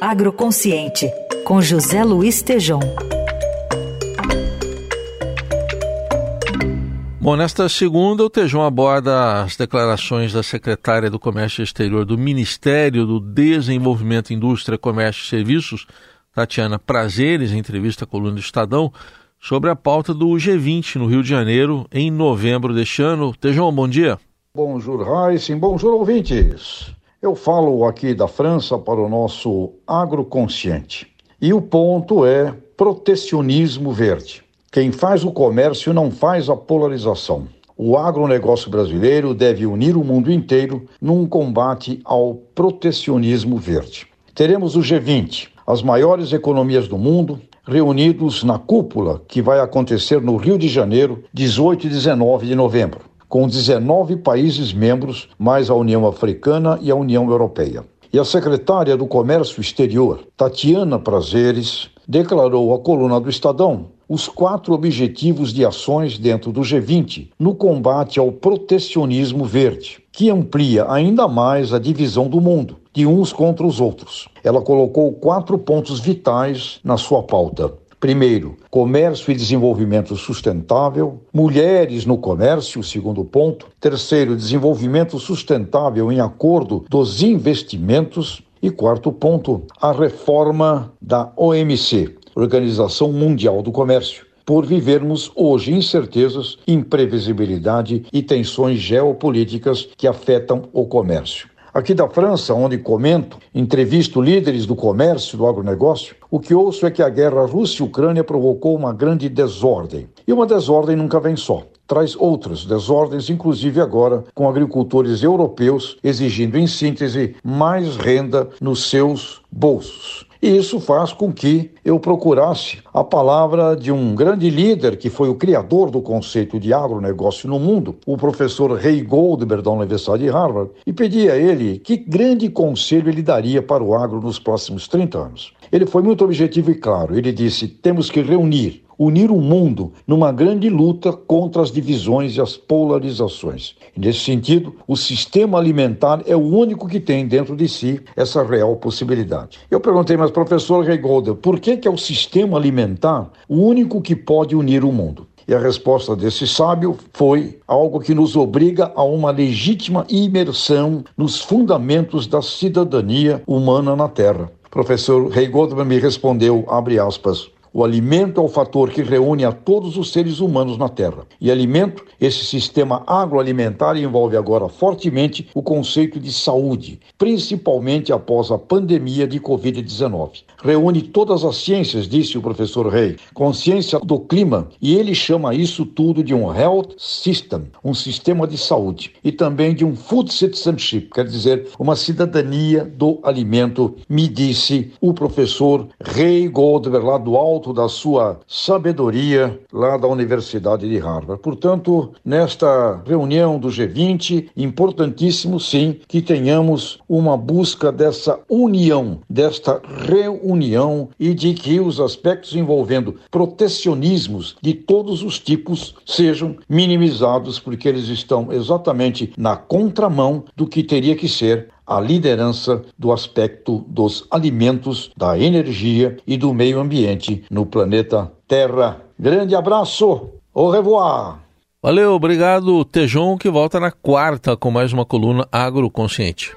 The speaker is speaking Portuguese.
Agroconsciente, com José Luiz Tejom. Bom, nesta segunda, o Tejão aborda as declarações da secretária do Comércio Exterior do Ministério do Desenvolvimento, Indústria, Comércio e Serviços, Tatiana Prazeres, em entrevista à coluna do Estadão, sobre a pauta do G20 no Rio de Janeiro em novembro deste ano. Tejão, bom dia. Bonjour, Heisen. Bonjour, ouvintes. Eu falo aqui da França para o nosso agroconsciente. E o ponto é protecionismo verde. Quem faz o comércio não faz a polarização. O agronegócio brasileiro deve unir o mundo inteiro num combate ao protecionismo verde. Teremos o G20, as maiores economias do mundo, reunidos na cúpula que vai acontecer no Rio de Janeiro, 18 e 19 de novembro com 19 países membros, mais a União Africana e a União Europeia. E a secretária do Comércio Exterior, Tatiana Prazeres, declarou à coluna do Estadão os quatro objetivos de ações dentro do G20 no combate ao protecionismo verde, que amplia ainda mais a divisão do mundo, de uns contra os outros. Ela colocou quatro pontos vitais na sua pauta: Primeiro, comércio e desenvolvimento sustentável, mulheres no comércio, segundo ponto. Terceiro, desenvolvimento sustentável em acordo dos investimentos. E quarto ponto, a reforma da OMC, Organização Mundial do Comércio por vivermos hoje incertezas, imprevisibilidade e tensões geopolíticas que afetam o comércio. Aqui da França, onde comento, entrevisto líderes do comércio, do agronegócio, o que ouço é que a guerra Rússia-Ucrânia provocou uma grande desordem. E uma desordem nunca vem só. Traz outras desordens, inclusive agora com agricultores europeus exigindo, em síntese, mais renda nos seus bolsos. E isso faz com que eu procurasse a palavra de um grande líder que foi o criador do conceito de agronegócio no mundo, o professor Ray Goldberg da Universidade de Harvard, e pedi a ele que grande conselho ele daria para o agro nos próximos 30 anos. Ele foi muito objetivo e claro. Ele disse: temos que reunir unir o mundo numa grande luta contra as divisões e as polarizações. Nesse sentido, o sistema alimentar é o único que tem dentro de si essa real possibilidade. Eu perguntei, mas professor Reigolder, por que, que é o sistema alimentar o único que pode unir o mundo? E a resposta desse sábio foi algo que nos obriga a uma legítima imersão nos fundamentos da cidadania humana na Terra. Professor Rei Goldman me respondeu, abre aspas, o alimento é o fator que reúne a todos os seres humanos na Terra. E alimento, esse sistema agroalimentar envolve agora fortemente o conceito de saúde, principalmente após a pandemia de Covid-19. Reúne todas as ciências, disse o professor Rey, consciência do clima, e ele chama isso tudo de um health system, um sistema de saúde, e também de um food citizenship, quer dizer, uma cidadania do alimento, me disse o professor Ray Goldberg, lá do Alto alto da sua sabedoria lá da Universidade de Harvard. Portanto, nesta reunião do G20, importantíssimo sim que tenhamos uma busca dessa união, desta reunião e de que os aspectos envolvendo protecionismos de todos os tipos sejam minimizados, porque eles estão exatamente na contramão do que teria que ser a liderança do aspecto dos alimentos, da energia e do meio ambiente no planeta Terra. Grande abraço, au revoir! Valeu, obrigado, Tejon, que volta na quarta com mais uma coluna agroconsciente.